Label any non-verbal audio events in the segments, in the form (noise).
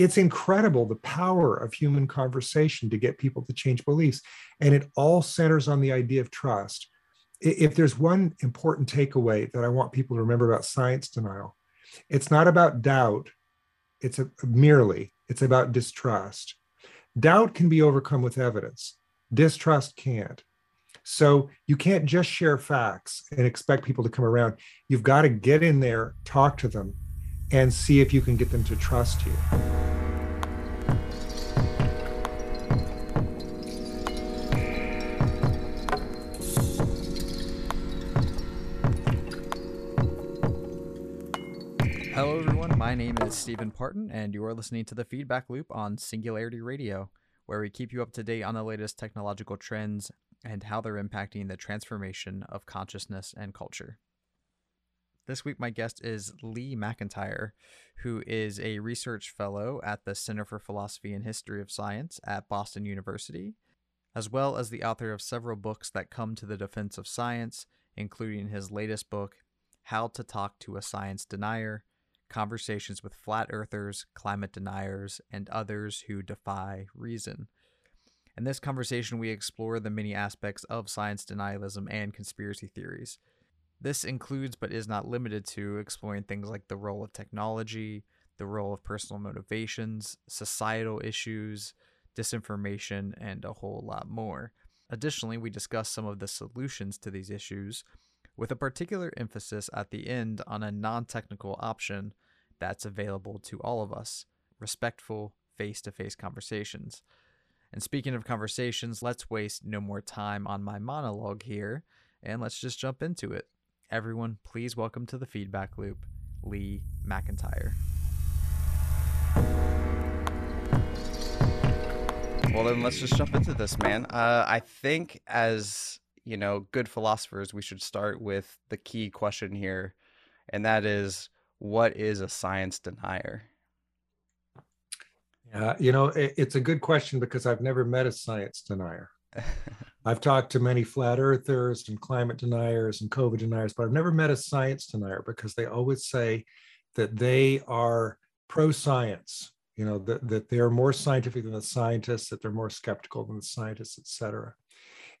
it's incredible the power of human conversation to get people to change beliefs. And it all centers on the idea of trust. If there's one important takeaway that I want people to remember about science denial, it's not about doubt, it's a, merely, it's about distrust. Doubt can be overcome with evidence, distrust can't. So you can't just share facts and expect people to come around. You've got to get in there, talk to them, and see if you can get them to trust you. My name is Stephen Parton, and you are listening to the Feedback Loop on Singularity Radio, where we keep you up to date on the latest technological trends and how they're impacting the transformation of consciousness and culture. This week, my guest is Lee McIntyre, who is a research fellow at the Center for Philosophy and History of Science at Boston University, as well as the author of several books that come to the defense of science, including his latest book, How to Talk to a Science Denier conversations with flat earthers, climate deniers, and others who defy reason. In this conversation, we explore the many aspects of science denialism and conspiracy theories. This includes, but is not limited to, exploring things like the role of technology, the role of personal motivations, societal issues, disinformation, and a whole lot more. Additionally, we discuss some of the solutions to these issues, with a particular emphasis at the end on a non technical option that's available to all of us respectful, face to face conversations. And speaking of conversations, let's waste no more time on my monologue here and let's just jump into it. Everyone, please welcome to the feedback loop, Lee McIntyre. Well, then let's just jump into this, man. Uh, I think as you know, good philosophers, we should start with the key question here, and that is what is a science denier? Yeah, you know, it, it's a good question because I've never met a science denier. (laughs) I've talked to many flat earthers and climate deniers and COVID deniers, but I've never met a science denier because they always say that they are pro science, you know, that, that they're more scientific than the scientists, that they're more skeptical than the scientists, et cetera.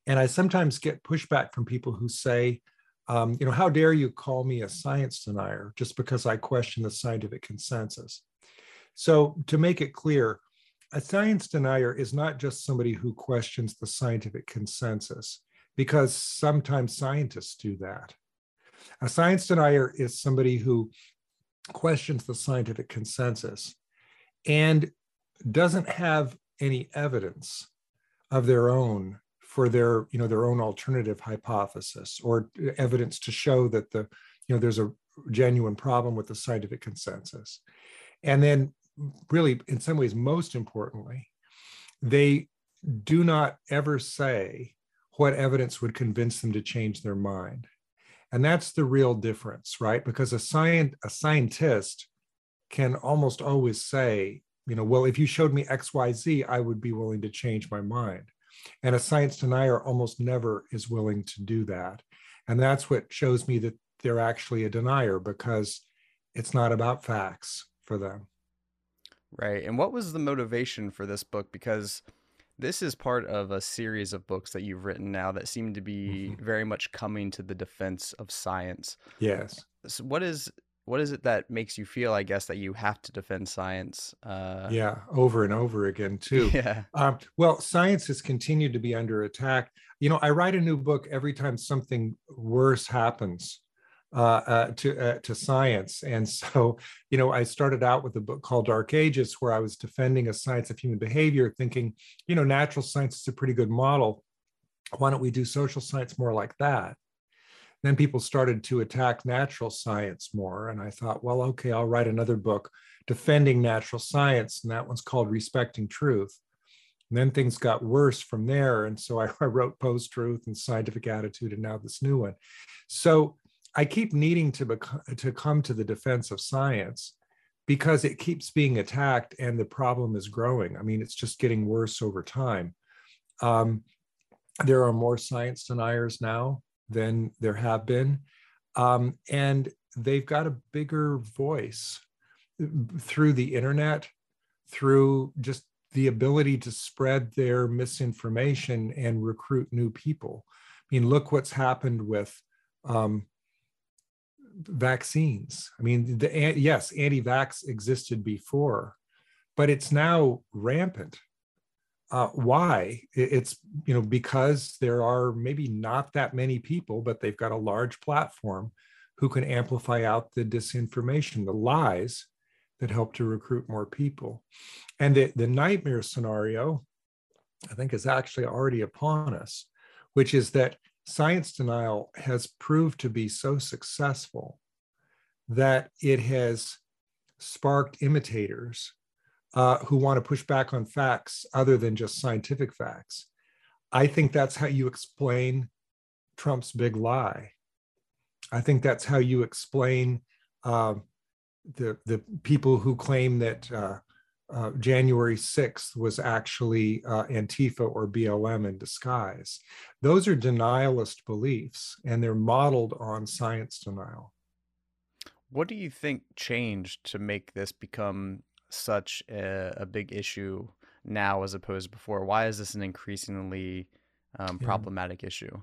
And I sometimes get pushback from people who say, um, you know, how dare you call me a science denier just because I question the scientific consensus? So, to make it clear, a science denier is not just somebody who questions the scientific consensus, because sometimes scientists do that. A science denier is somebody who questions the scientific consensus and doesn't have any evidence of their own for their you know their own alternative hypothesis or uh, evidence to show that the you know there's a genuine problem with the scientific consensus. And then really in some ways most importantly they do not ever say what evidence would convince them to change their mind. And that's the real difference right? Because a science a scientist can almost always say you know well if you showed me xyz i would be willing to change my mind and a science denier almost never is willing to do that. And that's what shows me that they're actually a denier because it's not about facts for them. Right. And what was the motivation for this book? Because this is part of a series of books that you've written now that seem to be mm-hmm. very much coming to the defense of science. Yes. So what is what is it that makes you feel i guess that you have to defend science uh, yeah over and over again (laughs) too. Yeah. Um, well science has continued to be under attack. You know i write a new book every time something worse happens uh, uh, to uh, to science. And so you know i started out with a book called dark ages where i was defending a science of human behavior thinking you know natural science is a pretty good model. Why don't we do social science more like that then people started to attack natural science more. And I thought, well, okay, I'll write another book defending natural science. And that one's called Respecting Truth. And then things got worse from there. And so I, (laughs) I wrote Post Truth and Scientific Attitude and now this new one. So I keep needing to, bec- to come to the defense of science because it keeps being attacked and the problem is growing. I mean, it's just getting worse over time. Um, there are more science deniers now than there have been. Um, and they've got a bigger voice through the internet, through just the ability to spread their misinformation and recruit new people. I mean, look what's happened with um, vaccines. I mean, the, yes, anti-vax existed before, but it's now rampant. Uh, why? It's you know because there are maybe not that many people, but they've got a large platform who can amplify out the disinformation, the lies that help to recruit more people. And the, the nightmare scenario, I think, is actually already upon us, which is that science denial has proved to be so successful that it has sparked imitators uh, who want to push back on facts other than just scientific facts. I think that's how you explain Trump's big lie. I think that's how you explain uh, the the people who claim that uh, uh, January 6th was actually uh, Antifa or BLM in disguise. Those are denialist beliefs, and they're modeled on science denial. What do you think changed to make this become such a, a big issue now as opposed to before? Why is this an increasingly um, problematic yeah. issue?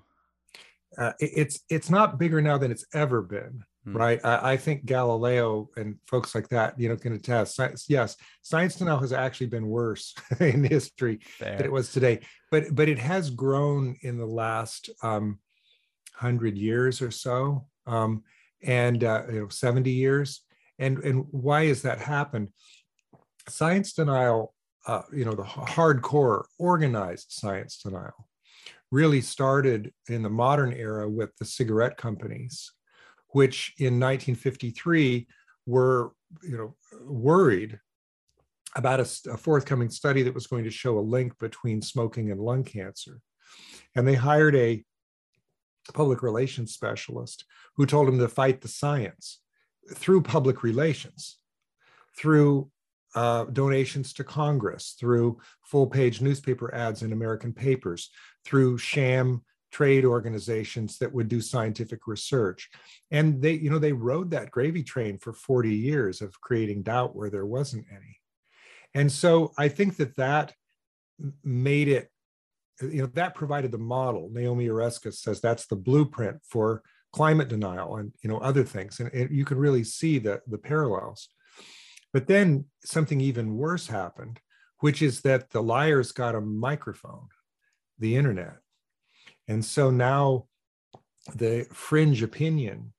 Uh, it's it's not bigger now than it's ever been hmm. right I, I, think galileo and folks like that you know can attest science, yes science denial has actually been worse (laughs) in history Fair. than it was today but but it has grown in the last um, hundred years or so um, and uh, you know 70 years and and why has that happened science denial uh, you know the hardcore organized science denial really started in the modern era with the cigarette companies, which in 1953 were you know worried about a, a, forthcoming study that was going to show a link between smoking and lung cancer. And they hired a public relations specialist who told them to fight the science through public relations, through uh, donations to Congress, through full page newspaper ads in American papers, through sham trade organizations that would do scientific research. And they, you know, they rode that gravy train for 40 years of creating doubt where there wasn't any. And so I think that that made it, you know, that provided the model. Naomi Oreskes says that's the blueprint for climate denial and, you know, other things. And it, you can really see the, the parallels. But then something even worse happened, which is that the liars got a microphone the internet. And so now the fringe opinion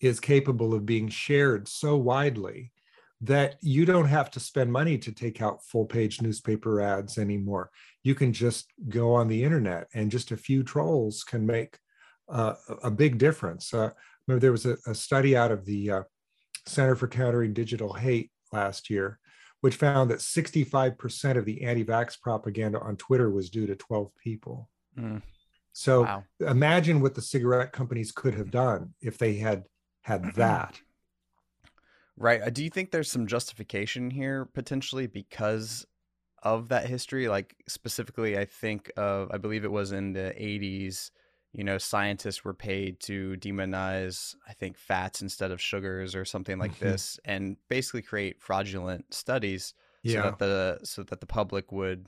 is capable of being shared so widely that you don't have to spend money to take out full page newspaper ads anymore. You can just go on the internet, and just a few trolls can make uh, a big difference. Uh, remember, there was a, a study out of the uh, Center for Countering Digital Hate last year which found that 65% of the anti vax propaganda on Twitter was due to 12 people. Mm. So wow. imagine what the cigarette companies could have done if they had had (clears throat) that. Right. Uh, do you think there's some justification here potentially because of that history? Like specifically, I think of, I believe it was in the 80s you know, scientists were paid to demonize, I think, fats instead of sugars or something like mm-hmm. this, and basically create fraudulent studies yeah. so that the so that the public would,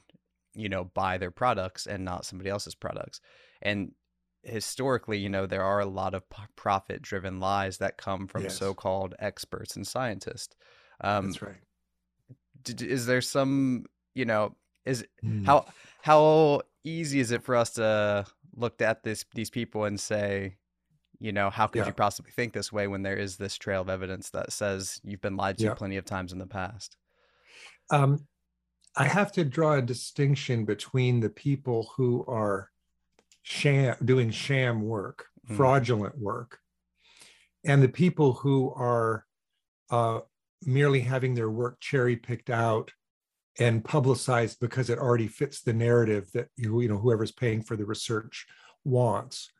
you know, buy their products and not somebody else's products. And historically, you know, there are a lot of profit-driven lies that come from yes. so-called experts and scientists. Um, That's right. is there some, you know, is mm. how how easy is it for us to looked at this these people and say, you know, how could yeah. you possibly think this way when there is this trail of evidence that says you've been lied to yeah. plenty of times in the past? Um, I have to draw a distinction between the people who are sham doing sham work, mm. fraudulent work, and the people who are uh, merely having their work cherry picked out and publicized because it already fits the narrative that you, know whoever's paying for the research wants.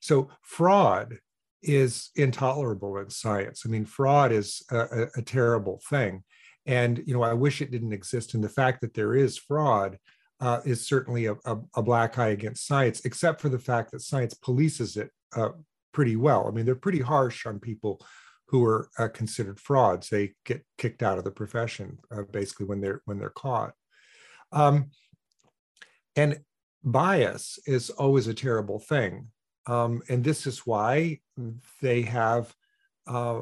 So fraud is intolerable in science. I mean fraud is a, a, a terrible thing. And you know i wish it didn't exist. And the fact that there is fraud uh, is certainly a, a, a, black eye against science except for the fact that science polices it uh, pretty well. I mean they're pretty harsh on people who are uh, considered frauds. They get kicked out of the profession uh, basically when they're when they're caught. Um, and bias is always a terrible thing, um, and this is why they have uh,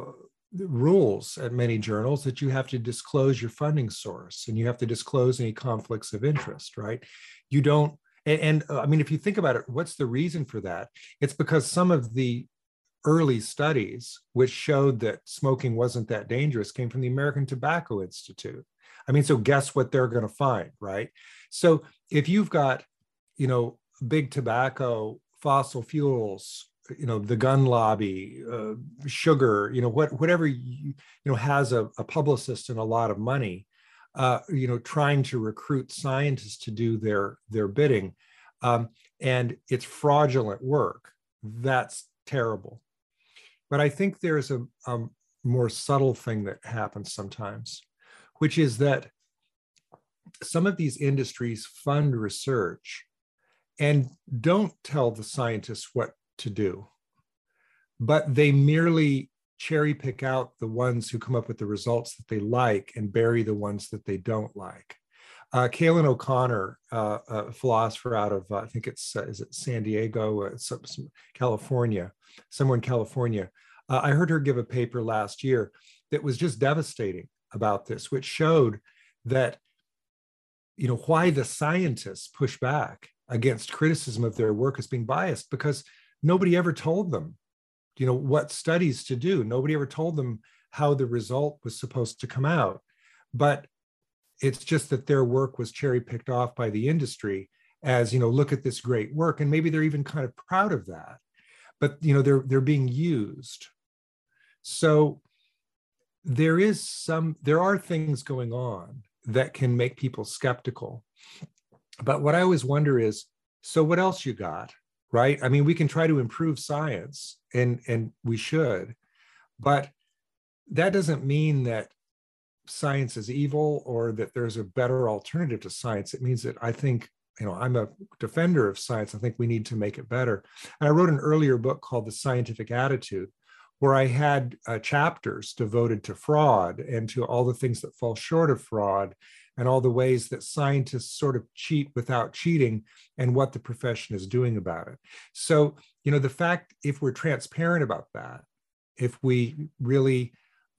rules at many journals that you have to disclose your funding source and you have to disclose any conflicts of interest. Right? You don't. And, and uh, I mean, if you think about it, what's the reason for that? It's because some of the early studies which showed that smoking wasn't that dangerous came from the American Tobacco Institute. I mean, so guess what they're going to find, right? So if you've got, you know, big tobacco, fossil fuels, you know, the gun lobby, uh, sugar, you know, what whatever you, you know has a, a publicist and a lot of money, uh, you know, trying to recruit scientists to do their their bidding, um, and it's fraudulent work. That's terrible. But I think there's a, a more subtle thing that happens sometimes, which is that some of these industries fund research and don't tell the scientists what to do, but they merely cherry pick out the ones who come up with the results that they like and bury the ones that they don't like. Uh, Cailin O'Connor, uh, a philosopher out of, uh, I think it's, uh, is it San Diego, uh, some, some California, somewhere in California. Uh, I heard her give a paper last year that was just devastating about this, which showed that, you know, why the scientists push back against criticism of their work as being biased because nobody ever told them, you know, what studies to do. Nobody ever told them how the result was supposed to come out. But it's just that their work was cherry picked off by the industry as, you know, look at this great work. And maybe they're even kind of proud of that but you know they're they're being used so there is some there are things going on that can make people skeptical but what i always wonder is so what else you got right i mean we can try to improve science and and we should but that doesn't mean that science is evil or that there's a better alternative to science it means that i think you know i'm a defender of science i think we need to make it better. And i wrote an earlier book called the scientific attitude where i had uh, chapters devoted to fraud and to all the things that fall short of fraud and all the ways that scientists sort of cheat without cheating and what the profession is doing about it. So you know the fact if we're transparent about that if we really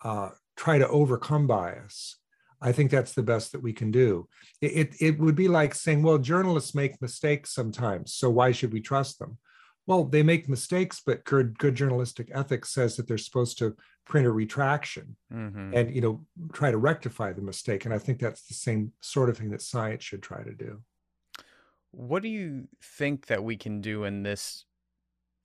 uh, try to overcome bias I think that's the best that we can do. It, it, would be like saying, well, journalists make mistakes sometimes, so why should we trust them? Well, they make mistakes, but good, good journalistic ethics says that they're supposed to print a retraction mm-hmm. and you know try to rectify the mistake. And I think that's the same sort of thing that science should try to do. What do you think that we can do in this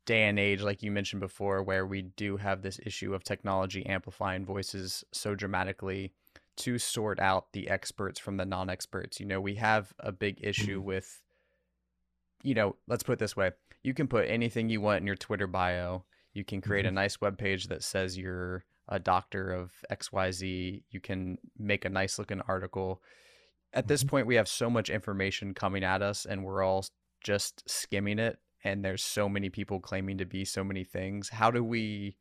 day and age, like you mentioned before, where we do have this issue of technology amplifying voices so dramatically? to sort out the experts from the non-experts. You know, we have a big issue mm-hmm. with you know, let's put it this way. You can put anything you want in your Twitter bio. You can create mm-hmm. a nice web page that says you're a doctor of XYZ. You can make a nice looking article. At this mm-hmm. point, we have so much information coming at us, and we're all just skimming it. And there's so many people claiming to be so many things. How do we,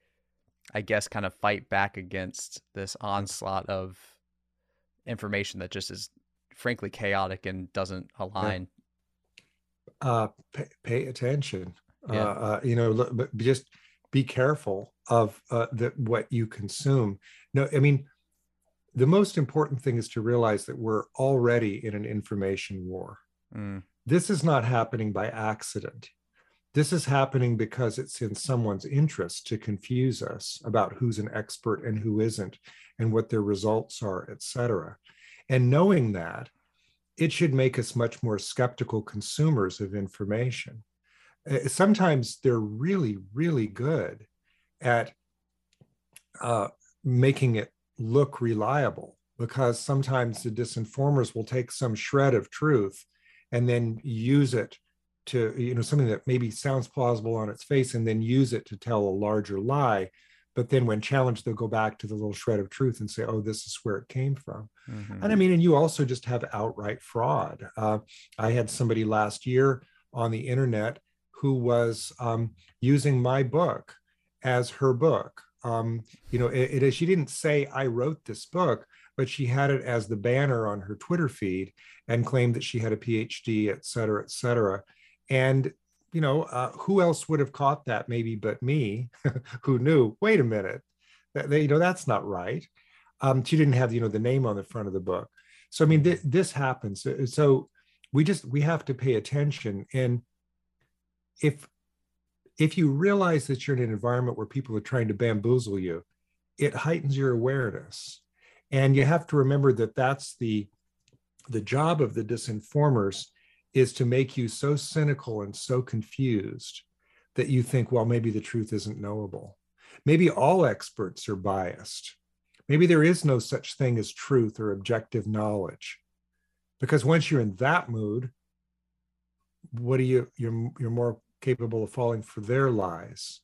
I guess, kind of fight back against this onslaught of information that just is frankly chaotic and doesn't align. Uh, pay, pay attention. Yeah. Uh, uh, you know, but just be careful of uh, the, what you consume. No, I mean, the most important thing is to realize that we're already in an information war. Mm. This is not happening by accident. This is happening because it's in someone's interest to confuse us about who's an expert and who isn't, and what their results are, et cetera. And knowing that, it should make us much more skeptical consumers of information. Uh, sometimes they're really, really good at uh, making it look reliable because sometimes the disinformers will take some shred of truth and then use it to you know something that maybe sounds plausible on its face and then use it to tell a larger lie but then when challenged they'll go back to the little shred of truth and say oh this is where it came from mm-hmm. and i mean and you also just have outright fraud uh, i had somebody last year on the internet who was um, using my book as her book Um, you know, it, it, she didn't say I wrote this book, but she had it as the banner on her Twitter feed and claimed that she had a PhD, et cetera, et cetera. And you know, uh, who else would have caught that? Maybe but me, (laughs) who knew. Wait a minute, that, you know that's not right. Um, she didn't have you know the name on the front of the book. So I mean, th- this happens. So we just we have to pay attention. And if if you realize that you're in an environment where people are trying to bamboozle you, it heightens your awareness. And you have to remember that that's the the job of the disinformers is to make you so cynical and so confused that you think, well, maybe the truth isn't knowable. Maybe all experts are biased. Maybe there is no such thing as truth or objective knowledge. Because once you're in that mood, what are you you're you're more capable of falling for their lies.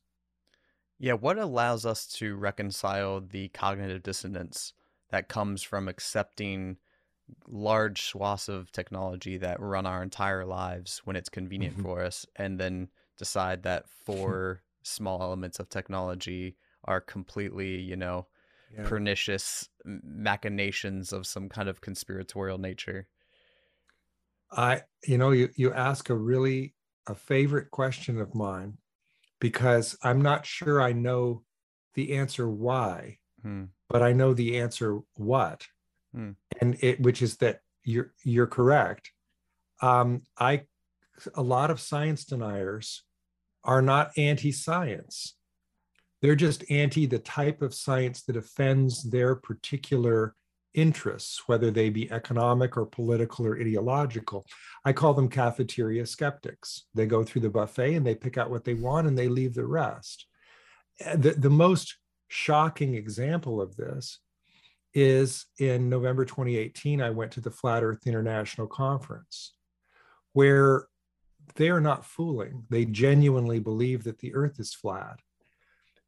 Yeah, what allows us to reconcile the cognitive dissonance that comes from accepting large swaths of technology that run our entire lives when it's convenient mm-hmm. for us and then decide that four (laughs) small elements of technology are completely you know yeah. pernicious machinations of some kind of conspiratorial nature i you know you you ask a really a favorite question of mine because i'm not sure i know the answer why hmm. but i know the answer what hmm. and it which is that you're you're correct um i a lot of science deniers are not anti-science they're just anti the type of science that offends their particular interests, whether they be economic or political or ideological. I call them cafeteria skeptics. They go through the buffet and they pick out what they want and they leave the rest. Eh, the, the most shocking example of this is in November 2018, I went to the Flat Earth International Conference, where they are not fooling. They genuinely believe that the earth is flat.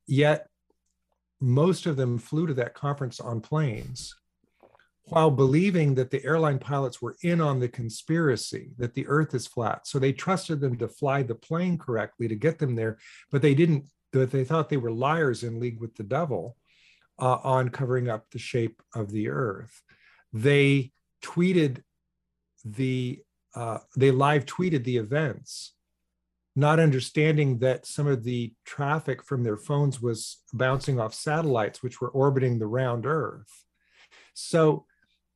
Yet, most of them flew to that conference on planes while believing that the airline pilots were in on the conspiracy that the earth is flat. So they trusted them to fly the plane correctly to get them there, but they didn't, they thought they were liars in league with the devil uh, on covering up the shape of the earth. They tweeted the, uh, they live tweeted the events not understanding that some of the traffic from their phones was bouncing off satellites which were orbiting the round earth so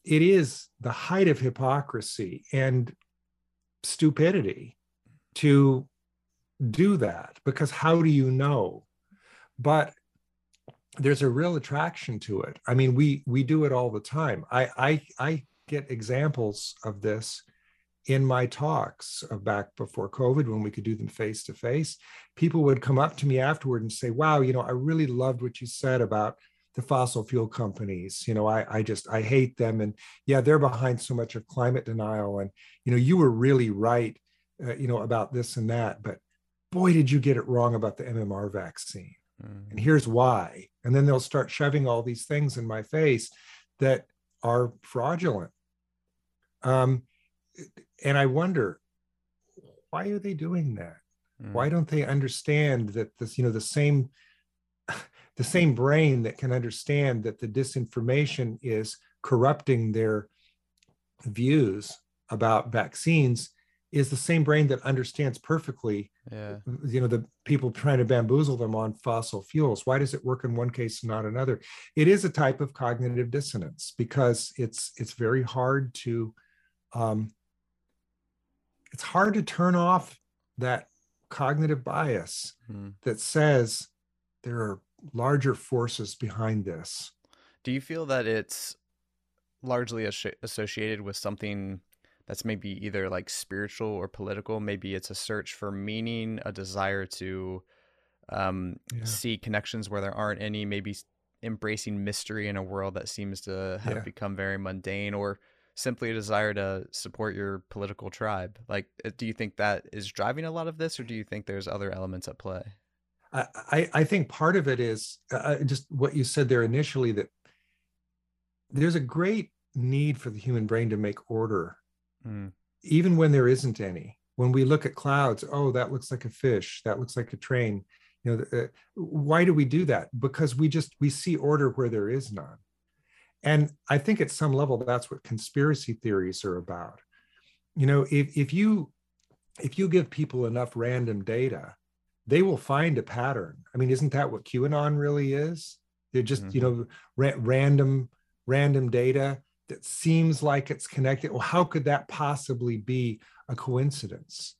it is the height of hypocrisy and stupidity to do that because how do you know but there's a real attraction to it i mean we we do it all the time i i i get examples of this in my talks back before COVID, when we could do them face to face, people would come up to me afterward and say, Wow, you know, I really loved what you said about the fossil fuel companies. You know, I, I just, I hate them. And yeah, they're behind so much of climate denial. And, you know, you were really right, uh, you know, about this and that. But boy, did you get it wrong about the MMR vaccine. Mm-hmm. And here's why. And then they'll start shoving all these things in my face that are fraudulent. Um, and I wonder why are they doing that? Mm. Why don't they understand that this, you know, the same (sighs) the same brain that can understand that the disinformation is corrupting their views about vaccines is the same brain that understands perfectly yeah. you know the people trying to bamboozle them on fossil fuels why does it work in one case and not another it is a type of cognitive dissonance because it's it's very hard to um, it's hard to turn off that cognitive bias mm. that says there are larger forces behind this. Do you feel that it's largely associated with something that's maybe either like spiritual or political? Maybe it's a search for meaning, a desire to um, yeah. see connections where there aren't any, maybe embracing mystery in a world that seems to have yeah. become very mundane, or simply a desire to support your political tribe? Like, uh, do you think that is driving a lot of this, or do you think there's other elements at play? I, I think part of it is uh, uh, just what you said there initially that there's a great need for the human brain to make order, mm. even when there isn't any. When we look at clouds, oh, that looks like a fish, that looks like a train. you know uh, why do we do that because we just we see order where there is none and i think at some level that's what conspiracy theories are about you know if, if you if you give people enough random data they will find a pattern i mean isn't that what qanon really is they're just mm-hmm. you know ra- random random data that seems like it's connected. Well how could that possibly be a coincidence?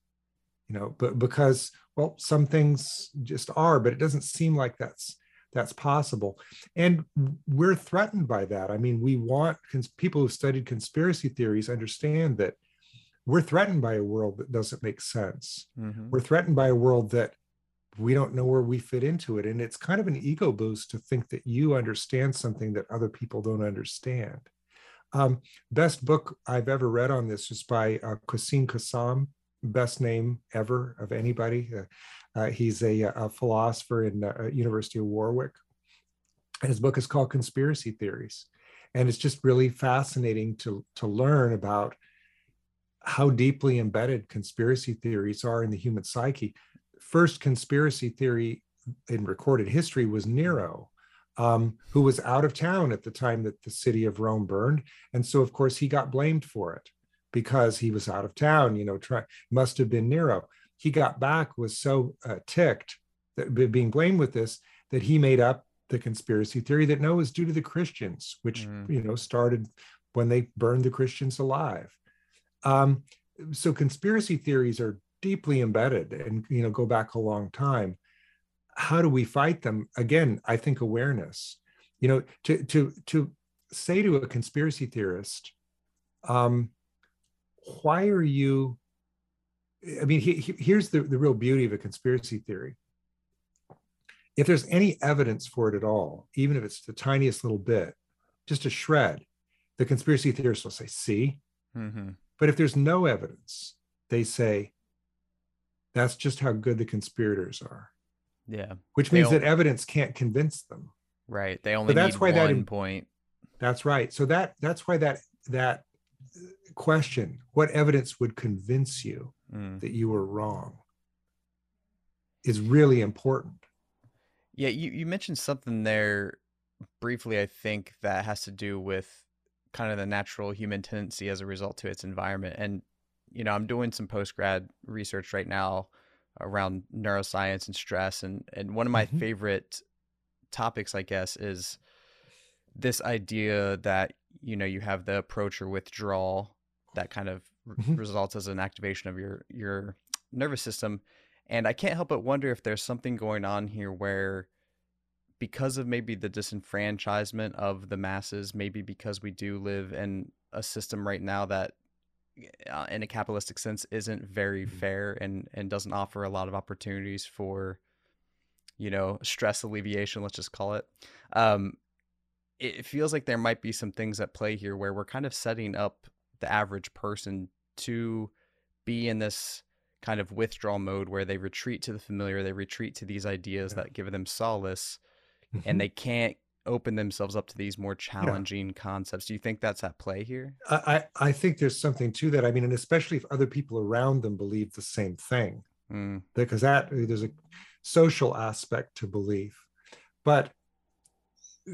You know but because well some things just are but it doesn't seem like that's that's possible. And we're threatened by that. I mean we want cons- people who've studied conspiracy theories understand that we're threatened by a world that doesn't make sense. Mm-hmm. we're threatened by a world that we don't know where we fit into it. And it's kind of an ego boost to think that you understand something that other people don't understand um, best book i've ever read on this is by uh, Cassam best name ever of anybody. Uh, uh, he's a, a, philosopher in the uh, University of Warwick. His book is called Conspiracy Theories. And it's just really fascinating to, to learn about how deeply embedded conspiracy theories are in the human psyche. First conspiracy theory in recorded history was Nero, um, who was out of town at the time that the city of Rome burned. And so, of course, he got blamed for it because he was out of town, you know, try, must have been Nero. He got back, was so uh, ticked that being blamed with this that he made up the conspiracy theory that no, was due to the Christians, which, mm. you know, started when they burned the Christians alive. Um, so conspiracy theories are deeply embedded and, you know, go back a long time. How do we fight them? Again, I think awareness, you know, to, to, to say to a conspiracy theorist, um, why are you i mean he, he, here's the, the real beauty of a conspiracy theory if there's any evidence for it at all even if it's the tiniest little bit just a shred the conspiracy theorists will say see mm-hmm. but if there's no evidence they say that's just how good the conspirators are yeah. Which means that evidence can't convince them. Right. They only but that's why that point. That's right. So that that's why that that question what evidence would convince you mm. that you were wrong is really important. Yeah you, you mentioned something there briefly i think that has to do with kind of the natural human tendency as a result to its environment. And you know i'm doing some post grad research right now around neuroscience and stress and and one of my mm-hmm. favorite topics i guess is this idea that you know you have the approach or withdrawal that kind of mm-hmm. results as an activation of your your nervous system and i can't help but wonder if there's something going on here where because of maybe the disenfranchisement of the masses maybe because we do live in a system right now that uh, in a capitalistic sense isn't very mm-hmm. fair and and doesn't offer a lot of opportunities for you know stress alleviation let's just call it um it feels like there might be some things at play here where we're kind of setting up the average person to be in this kind of withdrawal mode where they retreat to the familiar, they retreat to these ideas yeah. that give them solace, mm-hmm. and they can't open themselves up to these more challenging yeah. concepts. Do you think that's at play here? I, I think there's something to that. I mean, and especially if other people around them believe the same thing, mm. because that there's a social aspect to belief. But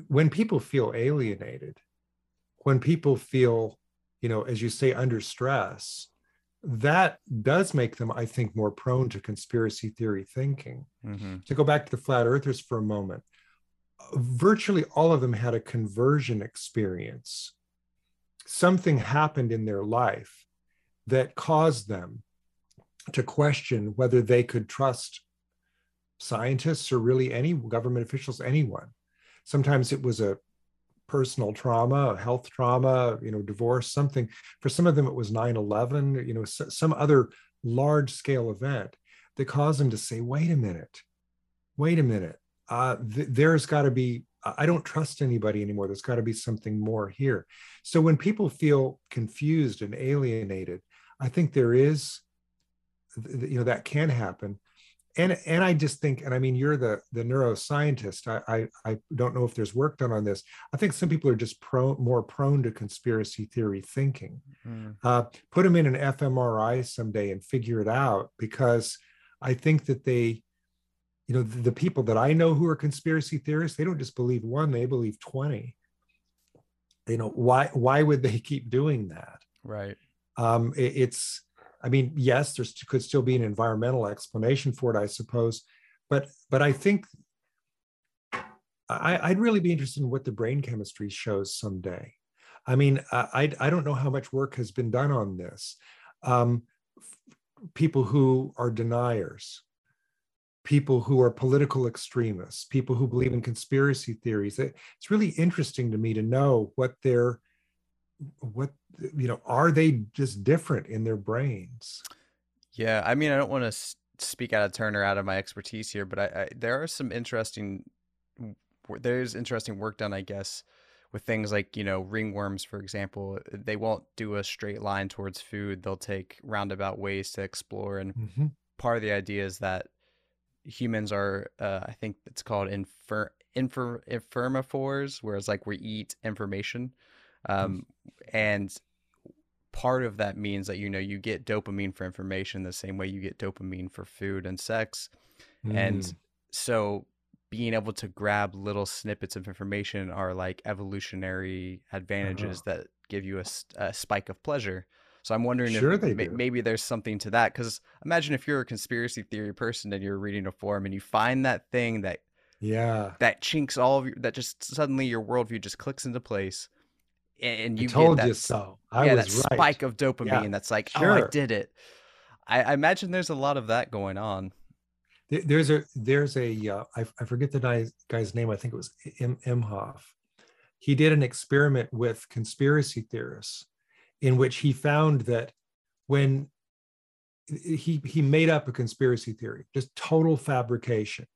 when people feel alienated, when people feel you know, as you say, under stress, that does make them, I think, more prone to conspiracy theory thinking. Mm-hmm. To go back to the flat earthers for a moment, virtually all of them had a conversion experience. Something happened in their life that caused them to question whether they could trust scientists or really any government officials, anyone. Sometimes it was a personal trauma, a health trauma, you know, divorce, something. For some of them, it was 9 11, you know, some other large scale event that caused them to say, wait a minute, wait a minute. Uh, th- there's got to be, I don't trust anybody anymore. There's got to be something more here. So when people feel confused and alienated, I think there is, you know, that can happen and and I just think, and I mean, you're the the neuroscientist. I I, I don't know if there's work done on this. I think some people are just prone more prone to conspiracy theory thinking. Mm. Uh, put them in an fMRI someday and figure it out because I think that they, you know the, the people that i know who are conspiracy theorists they don't just believe one they believe 20 you know why why would they keep doing that? Right. Um it, it's i mean yes there could still be an environmental explanation for it i suppose but but i think I, i'd really be interested in what the brain chemistry shows someday. I mean i i don't know how much work has been done on this. Um people who are deniers people who are political extremists, people who believe in conspiracy theories. It's really interesting to me to know what their what you know are they just different in their brains? Yeah, I mean, I don't want to speak out of turn or out of my expertise here, but I, I there are some interesting there's interesting work done, I guess, with things like you know ringworms, for example. They won't do a straight line towards food; they'll take roundabout ways to explore, and mm-hmm. part of the idea is that humans are uh, i think it's called infer, infer informavores whereas like we eat information um, and part of that means that you know you get dopamine for information the same way you get dopamine for food and sex mm. and so being able to grab little snippets of information are like evolutionary advantages uh-huh. that give you a, a spike of pleasure so I'm wondering sure if ma- maybe there's something to that. Because imagine if you're a conspiracy theory person and you're reading a forum and you find that thing that yeah that chinks all of your that just suddenly your worldview just clicks into place and you I told get that, you so. I yeah, was that right. spike of dopamine yeah. that's like, sure. oh, I did it. I, I, imagine there's a lot of that going on. There's a there's a uh, I, I forget the guy's, guy's name. I think it was M. Imhoff. He did an experiment with conspiracy theorists, in which he found that when he he made up a conspiracy theory, just total fabrication,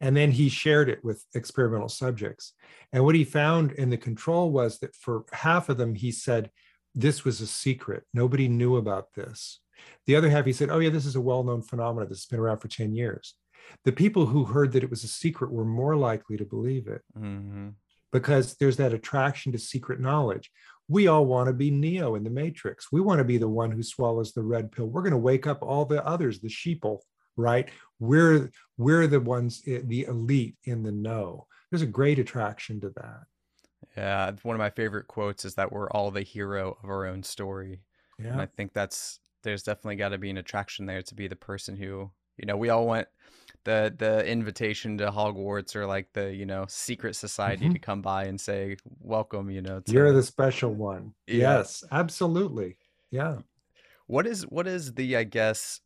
and then he shared it with experimental subjects. And what he found in the control was that for half of them, he said this was a secret, nobody knew about this. The other half, he said, oh yeah, this is a well-known phenomenon that's been around for ten years. The people who heard that it was a secret were more likely to believe it. Mm-hmm because there's that attraction to secret knowledge we all want to be Neo in the Matrix. We want to be the one who swallows the red pill. We're going to wake up all the others, the sheeple, right? We're we're the ones, eh, the elite in the know. There's a great attraction to that. Yeah, one of my favorite quotes is that we're all the hero of our own story. Yeah, and I think that's there's definitely got to be an attraction there to be the person who you know we all want the the invitation to Hogwarts or like the you know secret society mm-hmm. to come by and say welcome. You know, to, you're the special one. Yeah. Yes, absolutely. Yeah. What is what is the I guess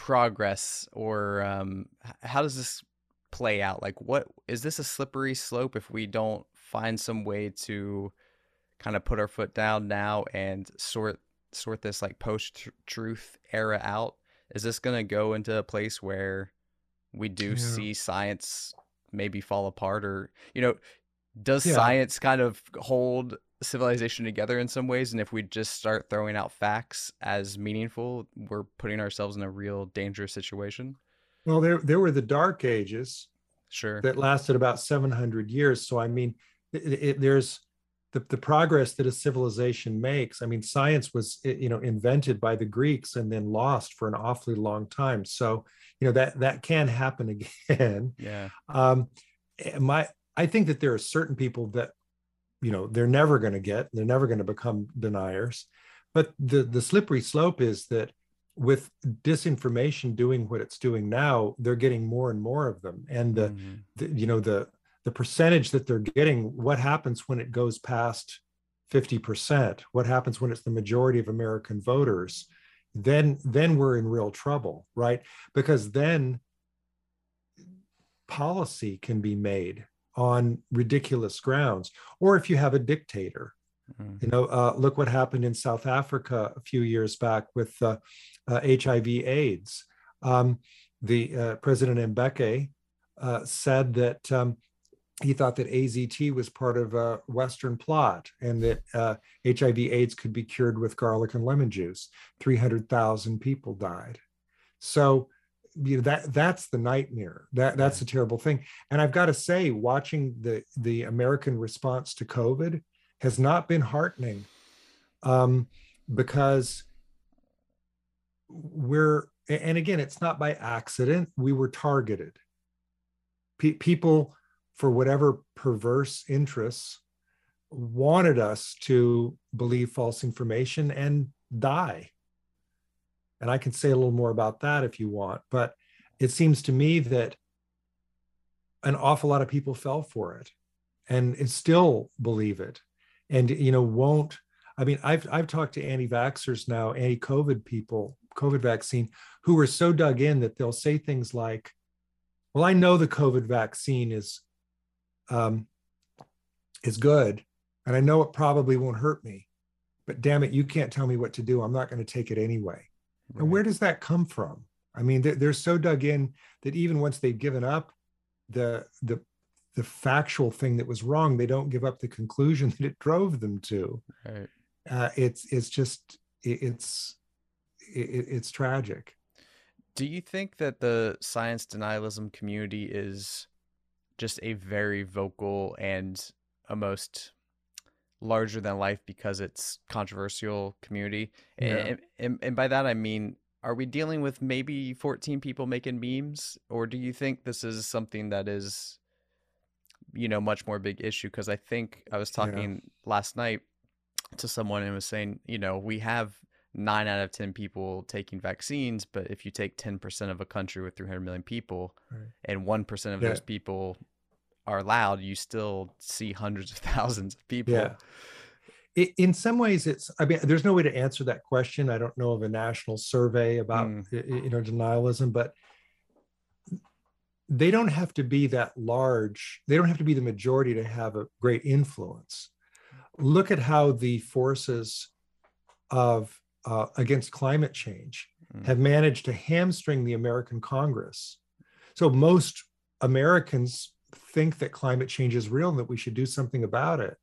progress or um, how does this play out? Like, what is this a slippery slope if we don't find some way to kind of put our foot down now and sort sort this like post truth era out? Is this going to go into a place where we do yeah. see science maybe fall apart or you know does yeah. science kind of hold civilization together in some ways and if we just start throwing out facts as meaningful we're putting ourselves in a real dangerous situation well there there were the dark ages sure that lasted about 700 years so i mean it, it, there's the, the progress that a civilization makes. I mean science was you know invented by the greeks and then lost for an awfully long time. So you know that that can happen (laughs) again. Yeah. Um eh, my i think that there are certain people that you know they're never going to get they're never going to become deniers. But the the slippery slope is that with disinformation doing what it's doing now they're getting more and more of them. And the, mm-hmm. the you know the the percentage that they're getting, what happens when it goes past 50%? What happens when it's the majority of American voters? Then, then we're in real trouble, right? Because then policy can be made on ridiculous grounds. Or if you have a dictator, mm-hmm. you know, uh, look what happened in South Africa a few years back with uh, uh, HIV/AIDS. Um, the uh, President Mbeki uh, said that um, he thought that AZT was part of a Western plot and that uh, HIV AIDS could be cured with garlic and lemon juice. 300,000 people died. So, you know, that that's the nightmare. That that's the terrible thing. And I've got to say, watching the the American response to COVID has not been heartening um, because we're and again, it's not by accident. We were targeted. Pe- people, for whatever perverse interests, wanted us to believe false information and die. And I can say a little more about that if you want. But it seems to me that an awful lot of people fell for it and still believe it and you know won't i mean i've i've talked to anti-vaxxers now anti-covid people covid vaccine who are so dug in that they'll say things like well i know the covid vaccine is um is good. And i know it probably won't hurt me but damn it you can't tell me what to do. I'm not going to take it anyway. Right. and where does that come from? I mean they're, they're so dug in that even once they've given up the the the factual thing that was wrong they don't give up the conclusion (laughs) that it drove them to. Right. uh, it's it's just it, it's it, it's tragic. Do you think that the science denialism community is just a very vocal and a most larger than life because it's controversial community yeah. and, and, and by that i mean are we dealing with maybe 14 people making memes or do you think this is something that is you know much more big issue because i think i was talking yeah. last night to someone and was saying you know we have 9 out of 10 people taking vaccines but if you take 10% of a country with 300 million people right. and 1% of yeah. those people are loud you still see hundreds of (laughs) thousands of people. Yeah. In some ways it's i mean there's no way to answer that question. I don't know of a national survey about mm. you know denialism but they don't have to be that large they don't have to be the majority to have a great influence. Look at how the forces of uh, against climate change mm. have managed to hamstring the american congress. So most americans think that climate change is real and that we should do something about it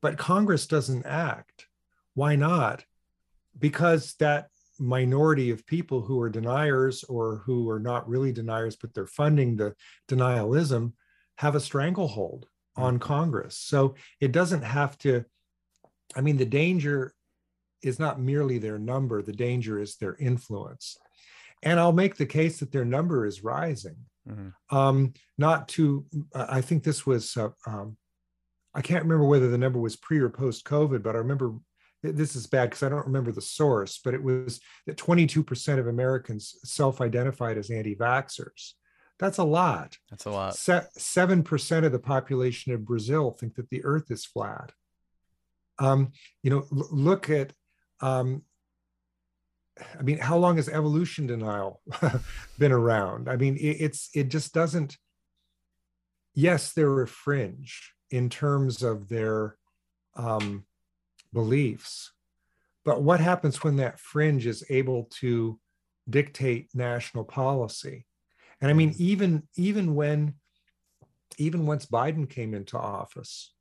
but Congress doesn't act. Why not? Because that minority of people who are deniers or who are not really deniers, but they're funding the denialism, have a stranglehold on mm-hmm. Congress. So it doesn't have to, I mean, the danger is not merely their number, the danger is their influence. And I'll make the case that their number is rising. Mm-hmm. Um, not to, I think this was uh, um, I can't remember whether the number was pre or post COVID, but I remember this is bad because I don't remember the source, but it was that 22% of Americans self identified as anti vaxxers. That's a lot. That's a lot. Seven percent of the population of Brazil think that the Earth is flat. Um, you know, l- look at. Um, I mean, how long has evolution denial (laughs) been around? I mean, it, it's it just doesn't. Yes, they're a fringe, in terms of their um, beliefs. But what happens when that fringe is able to dictate national policy? And I mean, even even when even once Biden came into office,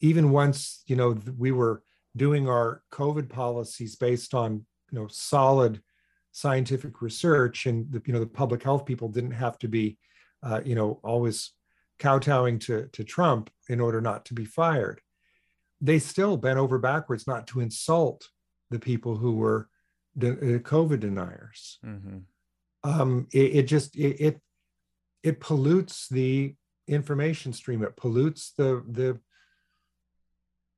even once you know we were doing our COVID policies based on you know solid scientific research, and the, you know the public health people didn't have to be uh, you know always kowtowing to, to Trump in order not to be fired. They still bent over backwards not to insult the people who were de- uh, COVID deniers. Mm-hmm. Um, it, it, just it, it it pollutes the information stream. It pollutes the the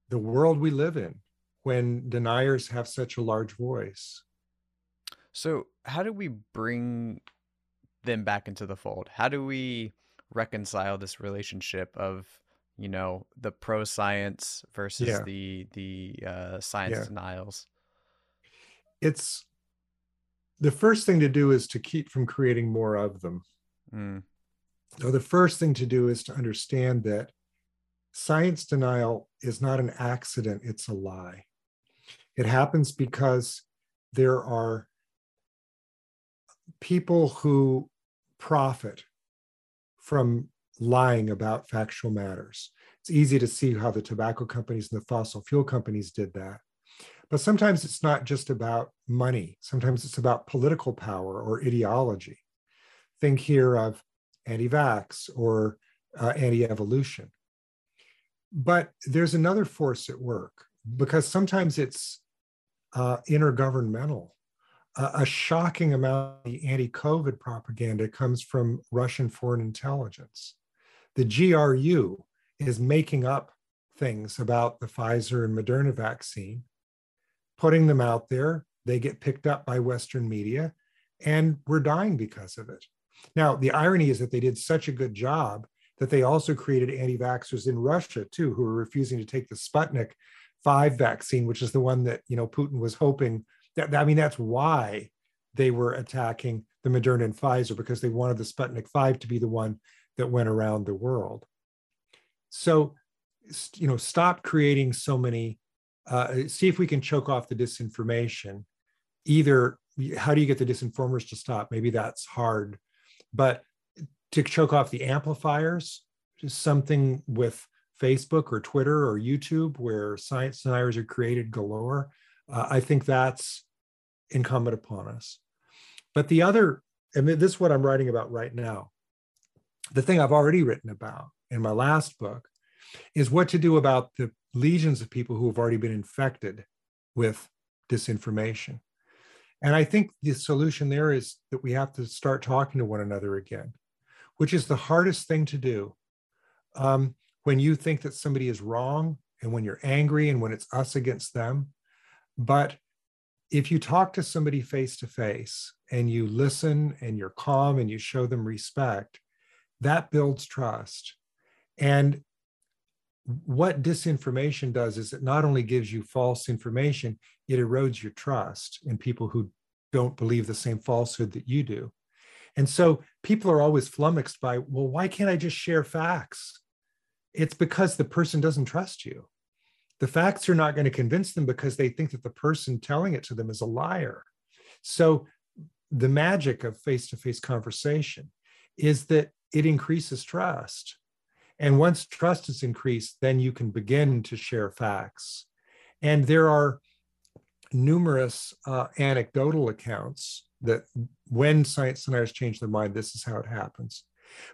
the world we live in when deniers have such a large voice. So, how do we bring them back into the fold? How do we reconcile this relationship of you know the pro science versus yeah. the the uh, science yeah. denials it's the first thing to do is to keep from creating more of them mm. so the first thing to do is to understand that science denial is not an accident it's a lie it happens because there are people who profit from lying about factual matters. It's easy to see how the tobacco companies and the fossil fuel companies did that. But sometimes it's not just about money, sometimes it's about political power or ideology. Think here of anti vax or uh, anti evolution. But there's another force at work because sometimes it's uh, intergovernmental. a, a shocking amount of the anti-COVID propaganda comes from Russian foreign intelligence. The GRU is making up things about the Pfizer and Moderna vaccine, putting them out there. They get picked up by Western media, and we're dying because of it. Now, the irony is that they did such a good job that they also created anti vaxxers in Russia, too, who are refusing to take the Sputnik 5 vaccine, which is the one that, you know, Putin was hoping that, I mean, that's why they were attacking the Moderna and Pfizer, because they wanted the Sputnik 5 to be the one that went around the world. So, you know, stop creating so many, uh, see if we can choke off the disinformation. Either, how do you get the disinformers to stop? Maybe that's hard but to choke off the amplifiers, just something with Facebook or Twitter or YouTube where science deniers are created galore, uh, I think that's incumbent upon us. But the other, and this is what I'm writing about right now. The thing I've already written about in my last book is what to do about the legions of people who have already been infected with disinformation. And I think the solution there is that we have to start talking to one another again, which is the hardest thing to do. Um, when you think that somebody is wrong and when you're angry and when it's us against them. But if you talk to somebody face to face and you listen and you're calm and you show them respect, that builds trust. And what disinformation does is it not only gives you false information, it erodes your trust in people who don't believe the same falsehood that you do. And so people are always flummoxed by, well, why can't I just share facts? It's because the person doesn't trust you. The facts are not going to convince them because they think that the person telling it to them is a liar. So the magic of face to face conversation is that it increases trust. And once trust is increased, then you can begin to share facts. And there are numerous uh, anecdotal accounts that when science deniers change their mind, this is how it happens.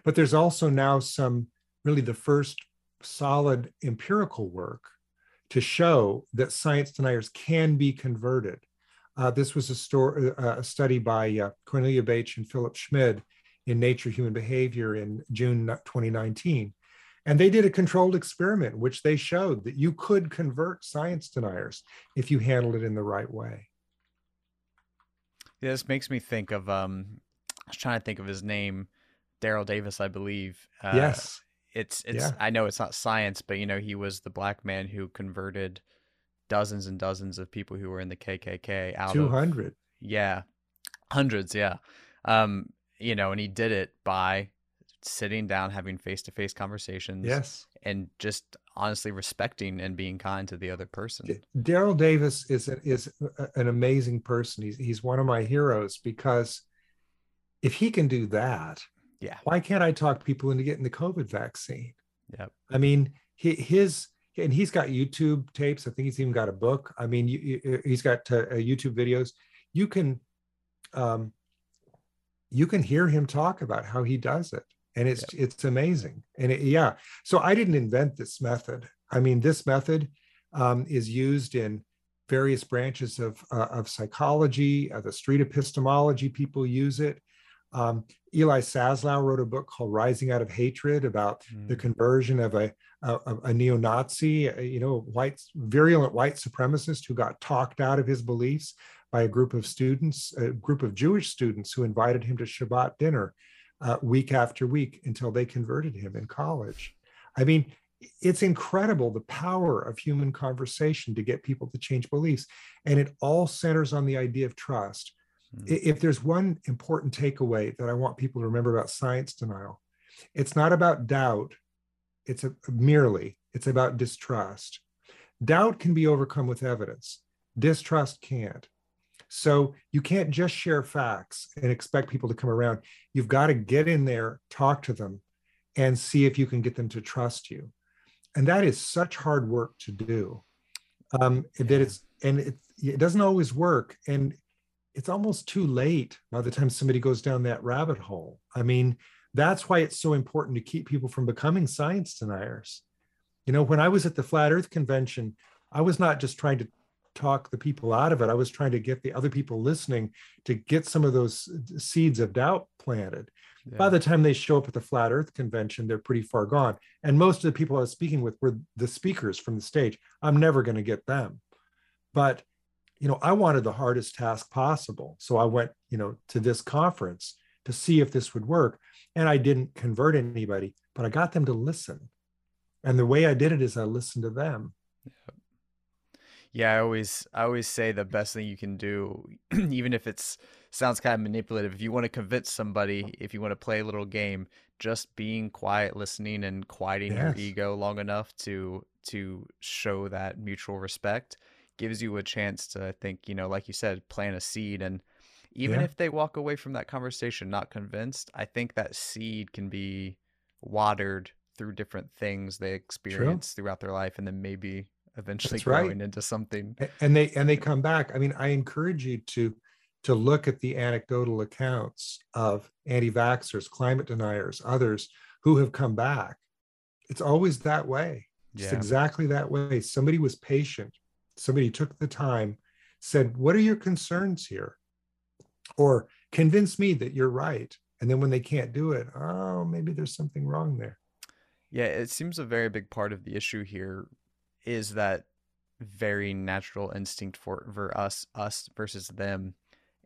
But there's also now some really the first solid empirical work to show that science deniers can be converted. Uh, this was a, story, uh, a study by uh, Cornelia Betsch and Philip Schmid in Nature Human Behavior in June 2019. And they did a controlled experiment, which they showed that you could convert science deniers if you handled it in the right way. Yeah, this makes me think of um, I was trying to think of his name, Daryl Davis, I believe. Uh, yes. It's it's yeah. I know it's not science, but you know, he was the black man who converted dozens and dozens of people who were in the KKK out 200. Of, yeah. Hundreds, yeah. Um, you know, and he did it by sitting down, having face to face conversations. Yes. And just honestly respecting and being kind to the other person. Daryl Davis is a, is an amazing person. He's he's one of my heroes because if he can do that, yeah, why can't I talk people into getting the COVID vaccine? Yep. I mean, his and he's got YouTube tapes. I think he's even got a book. I mean, he's got uh, YouTube videos. You can, um, you can hear him talk about how he does it and it's yep. it's amazing and it, yeah so i didn't invent this method i mean this method um, is used in various branches of, uh, of psychology uh, the street epistemology people use it um, eli saslow wrote a book called rising out of hatred about mm. the conversion of a, a, a neo-nazi uh, you know white virulent white supremacist who got talked out of his beliefs by a group of students a group of jewish students who invited him to shabbat dinner uh, week after week until they converted him in college. I mean, it's incredible the power of human conversation to get people to change beliefs. And it all centers on the idea of trust. Mm-hmm. If there's one important takeaway that I want people to remember about science denial, it's not about doubt, it's a, merely, it's about distrust. Doubt can be overcome with evidence, distrust can't. So you can't just share facts and expect people to come around. You've got to get in there, talk to them, and see if you can get them to trust you. And that is such hard work to do. Um. That it's and it, it doesn't always work, and it's almost too late by the time somebody goes down that rabbit hole. I mean, that's why it's so important to keep people from becoming science deniers. You know, when I was at the Flat Earth Convention, I was not just trying to talk the people out of it. I was trying to get the other people listening to get some of those seeds of doubt planted. Yeah. By the time they show up at the Flat Earth Convention, they're pretty far gone. And most of the people I was speaking with were the speakers from the stage. I'm never going to get them. But, you know, I wanted the hardest task possible. So I went, you know, to this conference to see if this would work. And I didn't convert anybody, but I got them to listen. And the way I did it is I listened to them. Yeah. Yeah, I always I always say the best thing you can do, (clears throat) even if it's sounds kind of manipulative. If you want to convince somebody, if you want to play a little game, just being quiet, listening, and quieting yes. your ego long enough to to show that mutual respect gives you a chance to I think, you know, like you said, plant a seed and even yeah. if they walk away from that conversation not convinced, I think that seed can be watered through different things they experience True. throughout their life and then maybe eventually That's growing right. into something. And they and they come back. I mean, I encourage you to to look at the anecdotal accounts of anti-vaxxers, climate deniers, others who have come back. It's always that way. It's yeah. exactly that way. Somebody was patient. Somebody took the time, said, "What are your concerns here?" Or convince me that you're right. And then when they can't do it, oh, maybe there's something wrong there. Yeah, it seems a very big part of the issue here is that very natural instinct for for us us versus them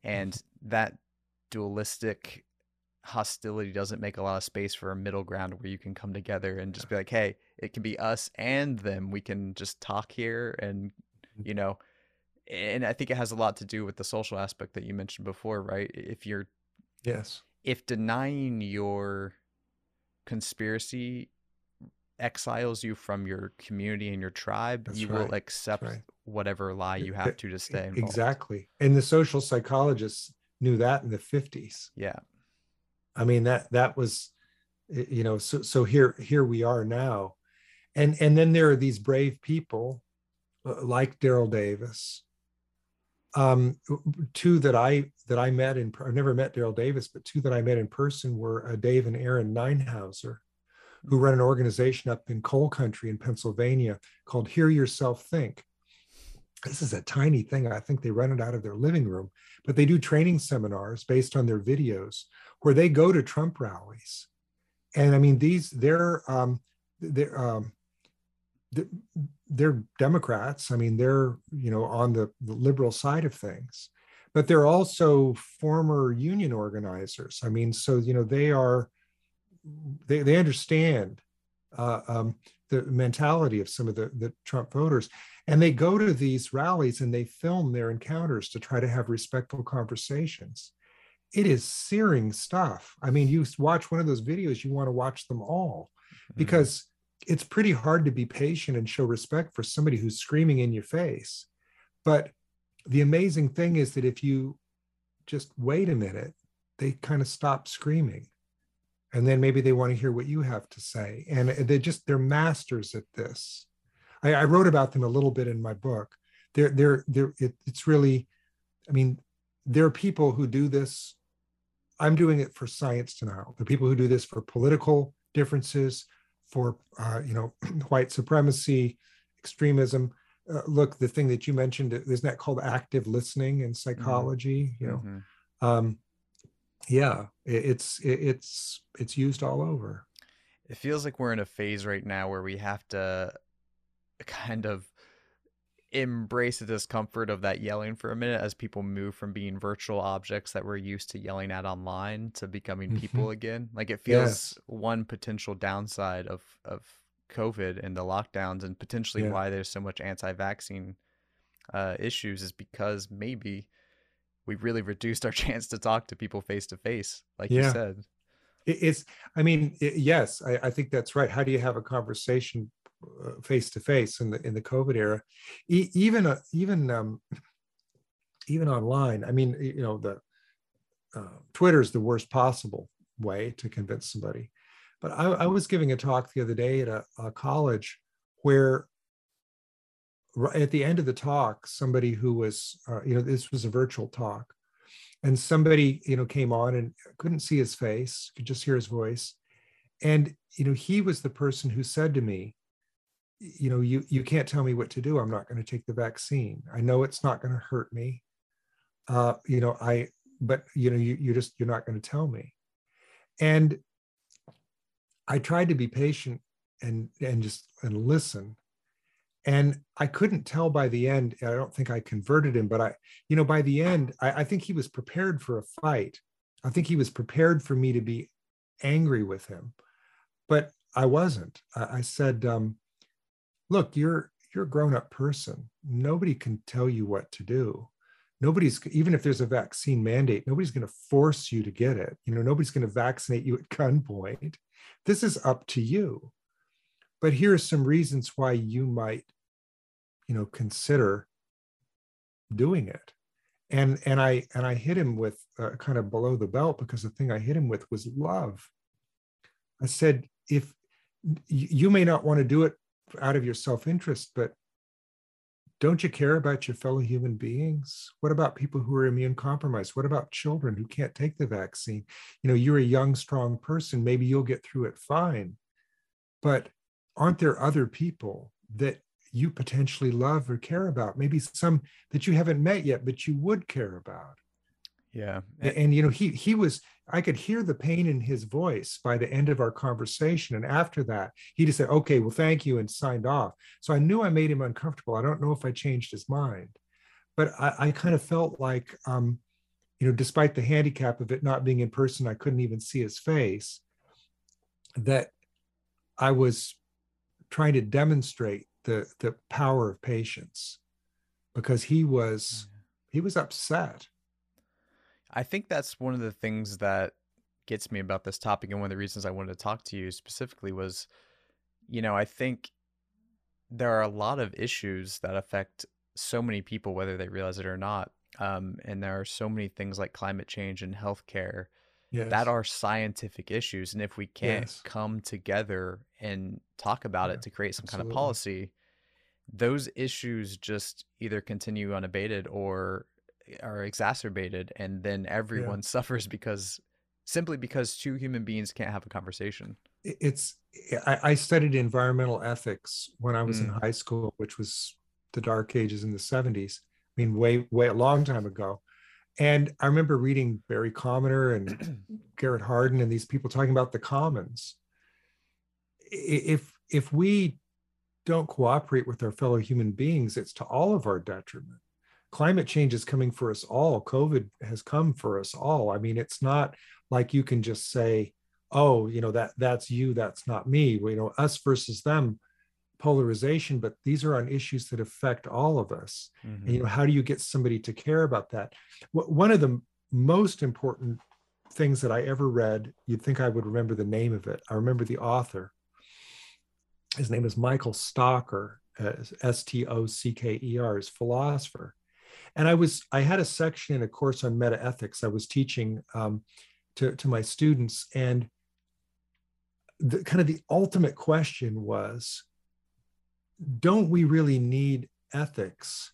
and mm-hmm. that dualistic hostility doesn't make a lot of space for a middle ground where you can come together and just be like hey it can be us and them we can just talk here and. You know and i think it has a lot to do with the social aspect that you mentioned before right if you're yes if denying your conspiracy exiles you from your community and your tribe, That's you right. will accept right. whatever lie you have to to stay involved. Exactly. And the social psychologists knew that in the 50s. Yeah. I mean that that was you know so so here here we are now. And and then there are these brave people like Daryl Davis. Um two that I that I met in I've never met Daryl Davis, but two that I met in person were uh, Dave and Aaron Nienhauser who run an organization up in coal country in Pennsylvania called Hear Yourself Think. This is a tiny thing. I think they run it out of their living room, but they do training seminars based on their videos where they go to Trump rallies. And I mean, these, they're, um, they're, um, they're Democrats. I mean, they're, you know, on the, the liberal side of things, but they're also former union organizers. I mean, so, you know, they are, they, they understand uh, um, the mentality of some of the, the Trump voters. And they go to these rallies and they film their encounters to try to have respectful conversations. It is searing stuff. I mean, you watch one of those videos, you want to watch them all mm-hmm. because it's pretty hard to be patient and show respect for somebody who's screaming in your face. But the amazing thing is that if you just wait a minute, they kind of stop screaming. And then maybe they want to hear what you have to say. And they just they're masters at this. I, I, wrote about them a little bit in my book. They're they're they're it, it's really i mean there are people who do this. I'm doing it for science denial the people who do this for political differences for uh, you know (clears throat) white supremacy extremism uh, look the thing that you mentioned isn't that called active listening in mm-hmm. psychology mm-hmm. you know mm-hmm. um, yeah it's it's it's used all over it feels like we're in a phase right now where we have to kind of embrace the discomfort of that yelling for a minute as people move from being virtual objects that we're used to yelling at online to becoming mm-hmm. people again like it feels yes. one potential downside of of covid and the lockdowns and potentially yeah. why there's so much anti-vaccine uh, issues is because maybe we really reduced our (laughs) chance to talk to people face to face, like yeah. you said. It's, I mean, it, yes, I, I, think that's right. How do you have a conversation face to face in the in the COVID era? E- even uh, even um, even online. I mean, you know, the uh, Twitter is the worst possible way to convince somebody. But I, I was giving a talk the other day at a, a college where at the end of the talk, somebody who was, uh, you know, this was a virtual talk, and somebody, you know, came on and couldn't see his face, could just hear his voice. And, you know, he was the person who said to me, you know you you can't tell me what to do. I'm not going to take the vaccine. I know it's not going to hurt me. Uh you know i but you know you, you just you're not going to tell me. And i tried to be patient and and just and listen. And i couldn't tell by the end. I don't think i converted him but i you know by the end I, I think he was prepared for a fight. I think he was prepared for me to be angry with him but i wasn't. I, I said um, look you're you're a grown-up person. Nobody can tell you what to do. Nobody's even if there's a vaccine mandate nobody's going to force you to get it. You know nobody's going to vaccinate you at gunpoint. This is up to you. But here are some reasons why you might you know consider doing it. And and i and i hit him with uh, kind of below the belt because the thing i hit him with was love. I said if you may not want to do it out of your self-interest but don't you care about your fellow human beings? What about people who are immune compromised? What about children who can't take the vaccine? You know you're a young strong person. Maybe you'll get through it fine. But aren't there other people that you potentially love or care about? Maybe some that you haven't met yet but you would care about. Yeah. And, and, you know he he was i could hear the pain in his voice by the end of our conversation. And after that he just said okay well thank you and signed off. So i knew i made him uncomfortable. I don't know if i changed his mind. But i, I kind of felt like um you know despite the handicap of it not being in person i couldn't even see his face that i was trying to demonstrate the the power of patience because he was mm. he was upset i think that's one of the things that gets me about this topic and one of the reasons i wanted to talk to you specifically was you know i think there are a lot of issues that affect so many people whether they realize it or not um, and there are so many things like climate change and healthcare yes. that are scientific issues and if we can't yes. come together and talk about yeah, it to create some absolutely. kind of policy those issues just either continue unabated or are exacerbated and then everyone yeah. (laughs) suffers because simply because two human beings can't have a conversation it's i, I studied environmental ethics when i was mm. in high school which was the dark ages in the 70s i mean way way a long time ago and I remember reading Barry Commoner and (clears throat) Garrett Hardin and these people talking about the commons. If if we don't cooperate with our fellow human beings, it's to all of our detriment. Climate change is coming for us all. COVID has come for us all. I mean, it's not like you can just say, "Oh, you know that that's you, that's not me." You know, us versus them polarization, but these are on issues that affect all of us. Mm-hmm. And, you know, how do you get somebody to care about that? One of the most important things that I ever read, you'd think I would remember the name of it. I remember the author. His name is Michael Stocker, uh, S T O C K E R, is philosopher. And I was, I had a section in a course on metaethics I was teaching um, to, to my students. And the kind of the ultimate question was don't we really need ethics?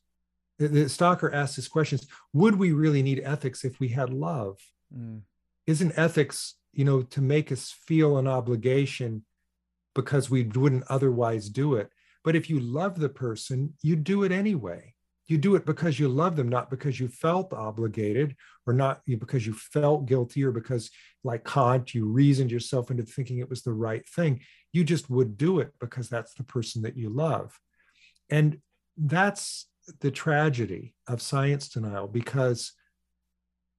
The, Stocker asked this question: Would we really need ethics if we had love? Mm. Isn't ethics, you know, to make us feel an obligation because we wouldn't otherwise do it? But if you love the person, you do it anyway. You do it because you love them, not because you felt obligated or not because you felt guilty or because, like Kant, you reasoned yourself into thinking it was the right thing. You just would do it because that's the person that you love. And that's the tragedy of science denial because,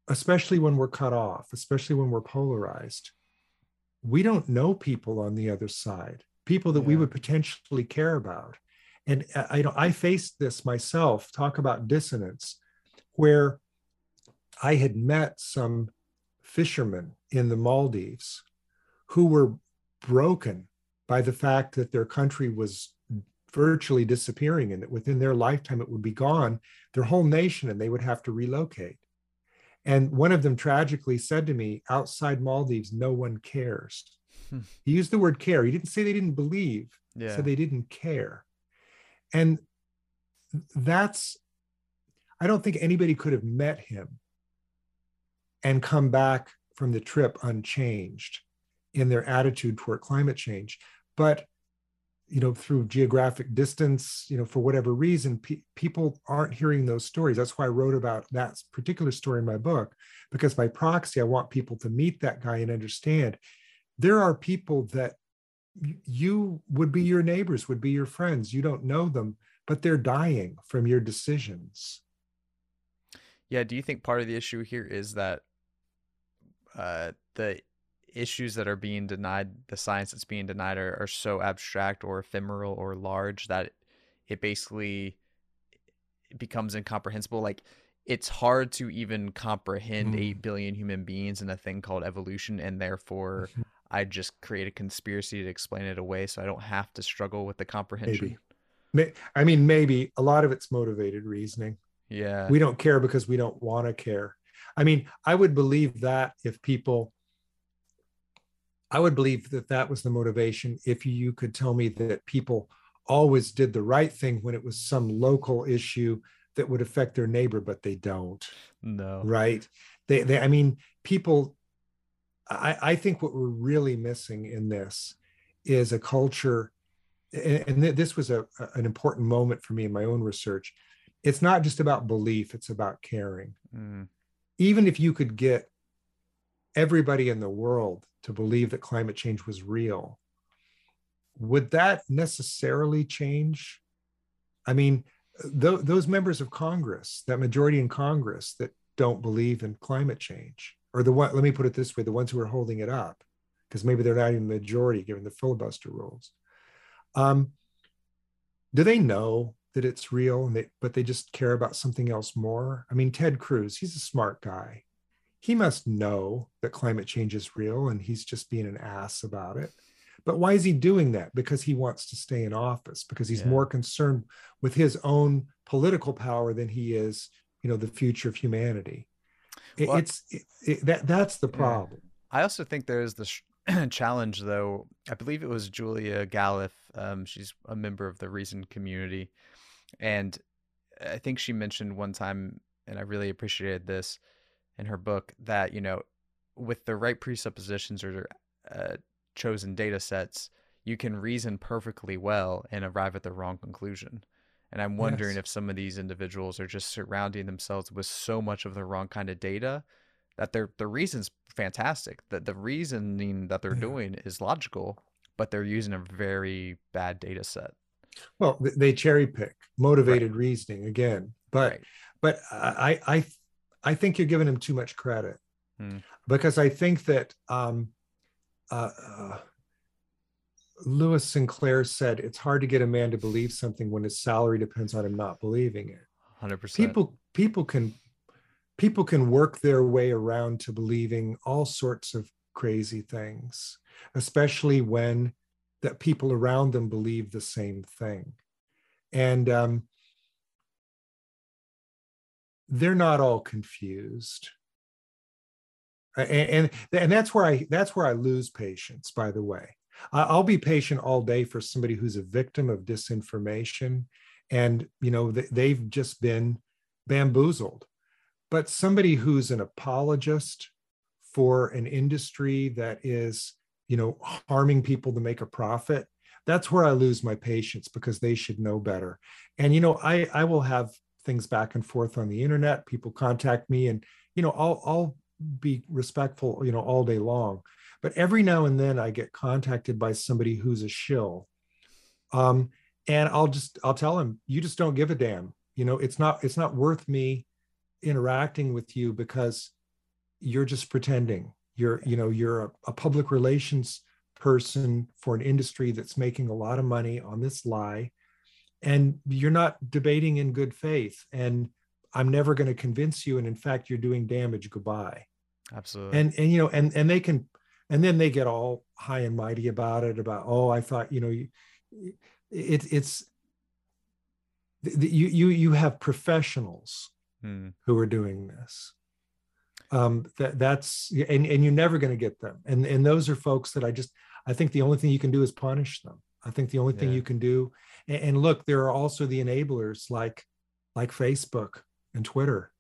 especially when we're cut off, especially when we're polarized, we don't know people on the other side, people that yeah. we would potentially care about and I, know I faced this myself. Talk about dissonance, where I had met some fishermen in the Maldives who were broken by the fact that their country was virtually disappearing and that within their lifetime it would be gone, their whole nation, and they would have to relocate. And one of them tragically said to me, outside Maldives, no one cares. Hmm. He used the word care. He didn't say they didn't believe, yeah. so they didn't care. And that's, I don't think anybody could have met him and come back from the trip unchanged in their attitude toward climate change. But you know through geographic distance you know for whatever reason pe- people aren't hearing those stories that's why i wrote about that particular story in my book because by proxy i want people to meet that guy and understand there are people that you would be your neighbors would be your friends you don't know them but they're dying from your decisions yeah do you think part of the issue here is that uh, the issues that are being denied, the science that's being denied, are, are so abstract or ephemeral or large that it basically becomes incomprehensible. Like it's hard to even comprehend mm. 8 billion human beings in a thing called evolution, and therefore mm-hmm. I just create a conspiracy to explain it away so I don't have to struggle with the comprehension. Maybe. I mean, maybe a lot of it's motivated reasoning. Yeah. We don't care because we don't want to care. I mean, I would believe that if people I would believe that that was the motivation. If you could tell me that people always did the right thing when it was some local issue that would affect their neighbor, but they don't. No. Right. They, they I mean, people, I, I think what we're really missing in this is a culture, and, and this was a, an important moment for me in my own research. It's not just about belief, it's about caring. Mm. Even if you could get everybody in the world to believe that climate change was real, would that necessarily change? I mean, th- those members of Congress, that majority in Congress that don't believe in climate change, or the one, let me put it this way, the ones who are holding it up, because maybe they're not even the majority given the filibuster rules. Um, do they know that it's real, and they, but they just care about something else more? I mean, Ted Cruz, he's a smart guy he must know that climate change is real and he's just being an ass about it. But why is he doing that? Because he wants to stay in office, because he's yeah. more concerned with his own political power than he is, you know, the future of humanity. It, well, it's it, it, that that's the problem. Yeah. I also think there's the sh- challenge, though. I believe it was Julia Galef. Um, she's a member of the Reason community, and I think she mentioned one time, and I really appreciated this in her book that you know with the right presuppositions or uh, chosen data sets you can reason perfectly well and arrive at the wrong conclusion and i'm wondering yes. if some of these individuals are just surrounding themselves with so much of the wrong kind of data that their the reason's fantastic that the reasoning that they're yeah. doing is logical but they're using a very bad data set well they cherry pick motivated right. reasoning again but right. but i i I think you're giving him too much credit hmm. because I think that um, uh, uh, Lewis Sinclair said it's hard to get a man to believe something when his salary depends on him not believing it. Hundred percent. People people can people can work their way around to believing all sorts of crazy things, especially when that people around them believe the same thing. And um, they're not all confused and, and and that's where i that's where i lose patience by the way i'll be patient all day for somebody who's a victim of disinformation and you know they've just been bamboozled but somebody who's an apologist for an industry that is you know harming people to make a profit that's where i lose my patience because they should know better and you know i i will have things back and forth on the internet. People contact me, and you know, I'll I'll be respectful, you know, all day long. But every now and then, I get contacted by somebody who's a shill, um, and I'll just I'll tell him, you just don't give a damn. You know, it's not it's not worth me interacting with you because you're just pretending. You're you know you're a, a public relations person for an industry that's making a lot of money on this lie and you're not debating in good faith and i'm never going to convince you and in fact you're doing damage goodbye absolutely and and you know and and they can and then they get all high and mighty about it about oh i thought you know you, it, it's you you you have professionals hmm. who are doing this um that that's and and you're never going to get them and and those are folks that i just i think the only thing you can do is punish them i think the only thing you can do and, and look, there are also the enablers like like Facebook and Twitter.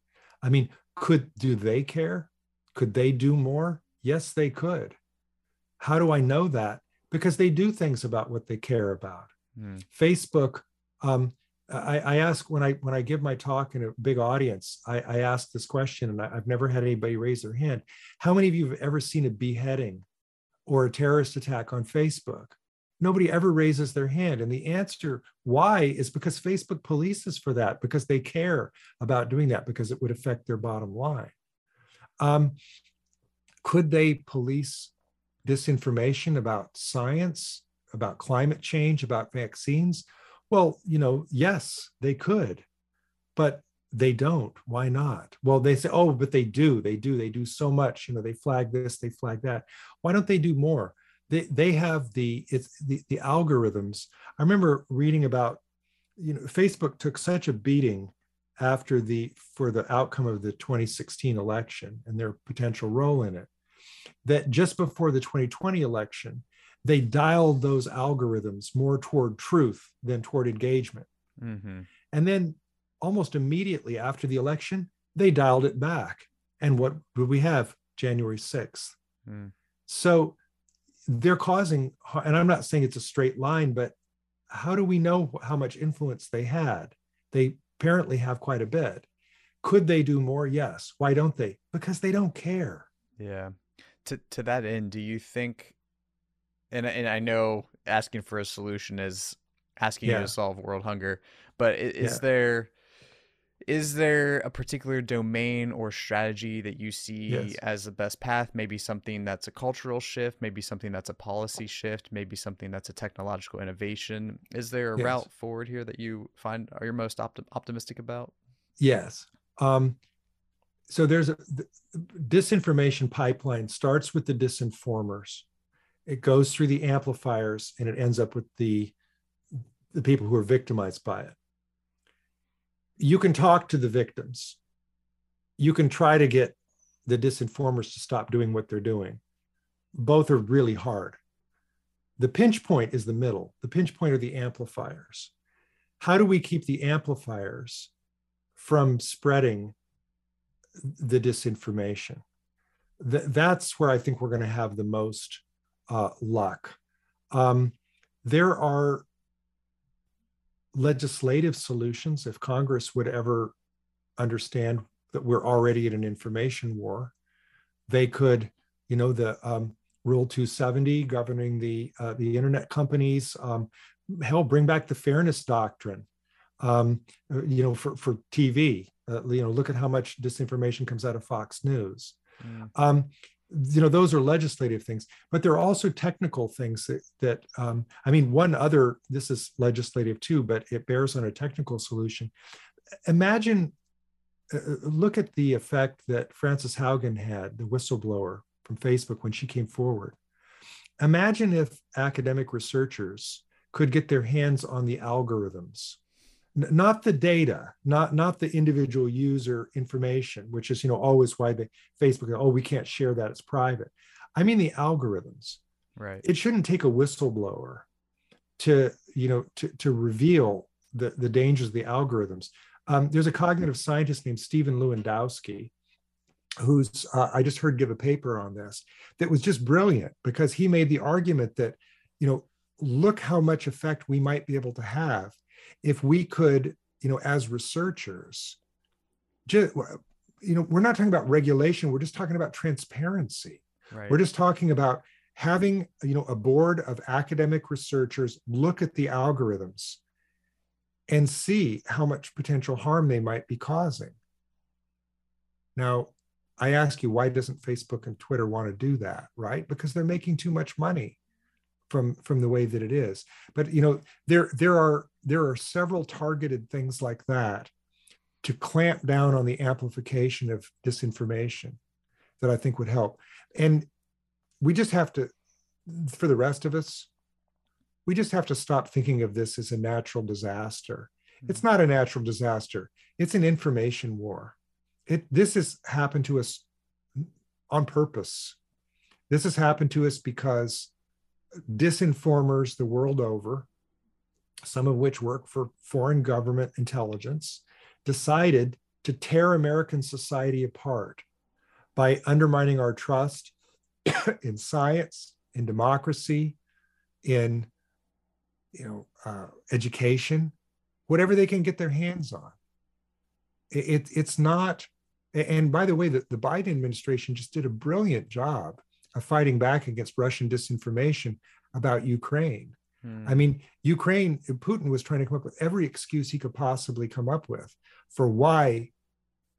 I mean, could do they care? Could they do more? Yes, they could. How do I know that? Because they do things about what they care about. Hmm. Facebook, um, I, I, ask when I when I give my talk in a big audience, I, I ask this question, and I, have never had anybody raise their hand. How many of you have ever seen a beheading or a terrorist attack on Facebook? Nobody ever raises their hand. And the answer why is because Facebook polices for that, because they care about doing that, because it would affect their bottom line. Um, could they police disinformation about science, about climate change, about vaccines? Well, you know, yes, they could, but they don't. Why not? Well, they say, oh, but they do. They do. They do so much. You know, they flag this, they flag that. Why don't they do more? They, they have the it's the, the algorithms. I remember reading about, you know, Facebook took such a beating after the for the outcome of the 2016 election and their potential role in it that just before the 2020 election they dialed those algorithms more toward truth than toward engagement mm-hmm. and then almost immediately after the election they dialed it back and what would we have january 6th mm. so they're causing and i'm not saying it's a straight line but how do we know how much influence they had they apparently have quite a bit. Could they do more? Yes. Why don't they? Because they don't care. Yeah. To to that end, do you think and and I know asking for a solution is asking yeah. you to solve world hunger, but is, yeah. there is there a particular domain or strategy that you see yes. as the best path maybe something that's a cultural shift maybe something that's a policy shift maybe something that's a technological innovation is there a yes. route forward here that you find are you most optim- optimistic about yes um, so there's a the disinformation pipeline starts with the disinformers it goes through the amplifiers and it ends up with the the people who are victimized by it you can talk to the victims. You can try to get the disinformers to stop doing what they're doing. Both are really hard. The pinch point is the middle. The pinch point are the amplifiers. How do we keep the amplifiers from spreading the disinformation? Th- that's where I think we're going to have the most uh, luck. Um, there are legislative solutions if Congress would ever understand that we're already in an information war. They could, you know, the um, Rule 270 governing the uh, the internet companies. Um, hell, bring back the fairness doctrine. Um, you know, for for TV. Uh, you know, look at how much disinformation comes out of Fox News. Mm. Um, you know those are legislative things but there are also technical things that, that um, i mean one other this is legislative too but it bears on a technical solution imagine uh, uh, look at the effect that frances haugen had the whistleblower from facebook when she came forward imagine if academic researchers could get their hands on the algorithms not the data, not not the individual user information, which is you know always why the Facebook oh we can't share that it's private. I mean the algorithms. Right. It shouldn't take a whistleblower to you know to to reveal the the dangers of the algorithms. Um, there's a cognitive scientist named Stephen Lewandowsky, who's uh, I just heard give a paper on this that was just brilliant because he made the argument that you know look how much effect we might be able to have if we could, you know, as researchers, just, you know, we're not talking about regulation, we're just talking about transparency. Right. We're just talking about having, you know, a board of academic researchers look at the algorithms and see how much potential harm they might be causing. Now, I ask you, why doesn't Facebook and Twitter want to do that? Right? Because they're making too much money from from the way that it is. But you know there there are there are several targeted things like that to clamp down on the amplification of disinformation that i think would help. And we just have to for the rest of us we just have to stop thinking of this as a natural disaster. It's hmm. not a natural disaster. It's an information war. It this has happened to us on purpose. This has happened to us because disinformers the world over, some of which work for foreign government intelligence, decided to tear American society apart by undermining our trust (coughs) in science, in democracy, in you know, uh, education, whatever they can get their hands on. It, it, it's not. And by the way, the, the Biden administration just did a brilliant job fighting back against Russian disinformation about Ukraine. Hmm. I mean, Ukraine, Putin was trying to come up with every excuse he could possibly come up with for why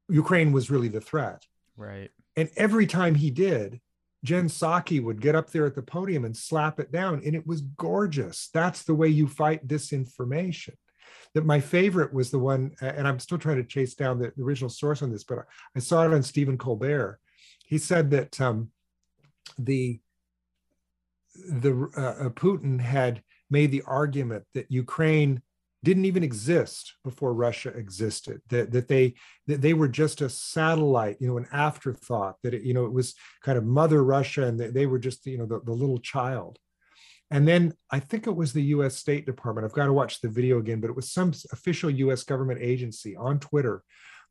Ukraine was really the threat. Right. And every time he did, Jen Psaki would get up there at the podium and slap it down, and it was gorgeous. That's the way you fight disinformation. That my favorite was the one, and I'm still trying to chase down the, original source on this, but I saw it on Stephen Colbert. He said that um, the the uh, uh Putin had made the argument that Ukraine didn't even exist before Russia existed. That that they that they were just a satellite, you know, an afterthought. That it, you know it was kind of Mother Russia, and they, they were just you know the, the little child. And then I think it was the U.S. State Department. I've got to watch the video again, but it was some official U.S. government agency on Twitter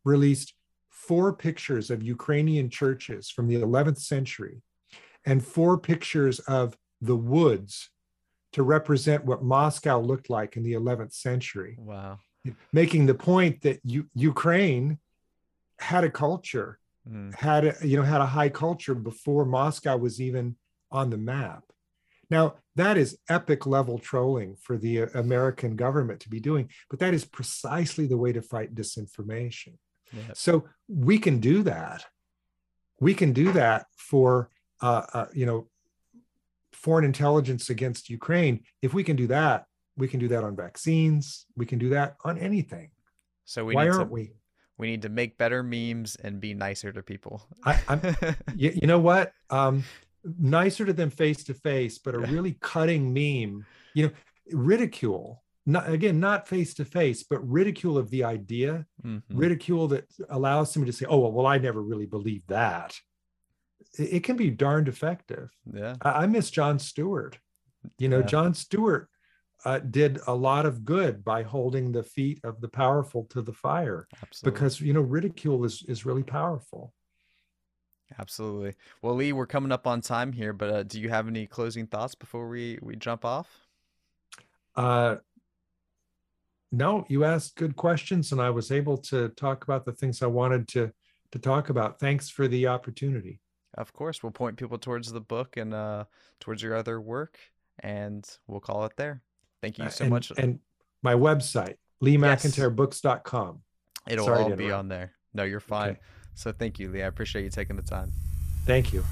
released four pictures of Ukrainian churches from the 11th century, and four pictures of the woods to represent what Moscow looked like in the 11th century. Wow. Making the point that U- Ukraine had a culture, mm. had a, you know had a high culture before Moscow was even on the map. Now that is epic level trolling for the uh, American government to be doing, but that is precisely the way to fight disinformation. Yep. So we can do that. We can do that for uh, uh, you know foreign intelligence against Ukraine, if we can do that, we can do that on vaccines. We can do that on anything. So we why aren't to, we? We need to make better memes and be nicer to people. I, am (laughs) you, you, know what? Um, nicer to them face to face, but a really cutting meme. You know, ridicule. Not again, not face to face, but ridicule of the idea. Mm-hmm. Ridicule that allows somebody to say, "Oh well, well, I never really believed that." It can be darned effective. Yeah. I, miss Jon Stewart. You know, yeah. Jon Stewart uh, did a lot of good by holding the feet of the powerful to the fire. Absolutely. Because you know, ridicule is is really powerful. Absolutely. Well, Lee, we're coming up on time here, but uh, do you have any closing thoughts before we we jump off? Uh, no, you asked good questions, and I was able to talk about the things I wanted to to talk about. Thanks for the opportunity. Of course, we'll point people towards the book and uh, towards your other work, and we'll call it there. Thank you uh, so and, much. And my website, leemcintyrebooks.com. It'll Sorry all be on there. No, you're fine. Okay. So thank you, Lee. I appreciate you taking the time. Thank you.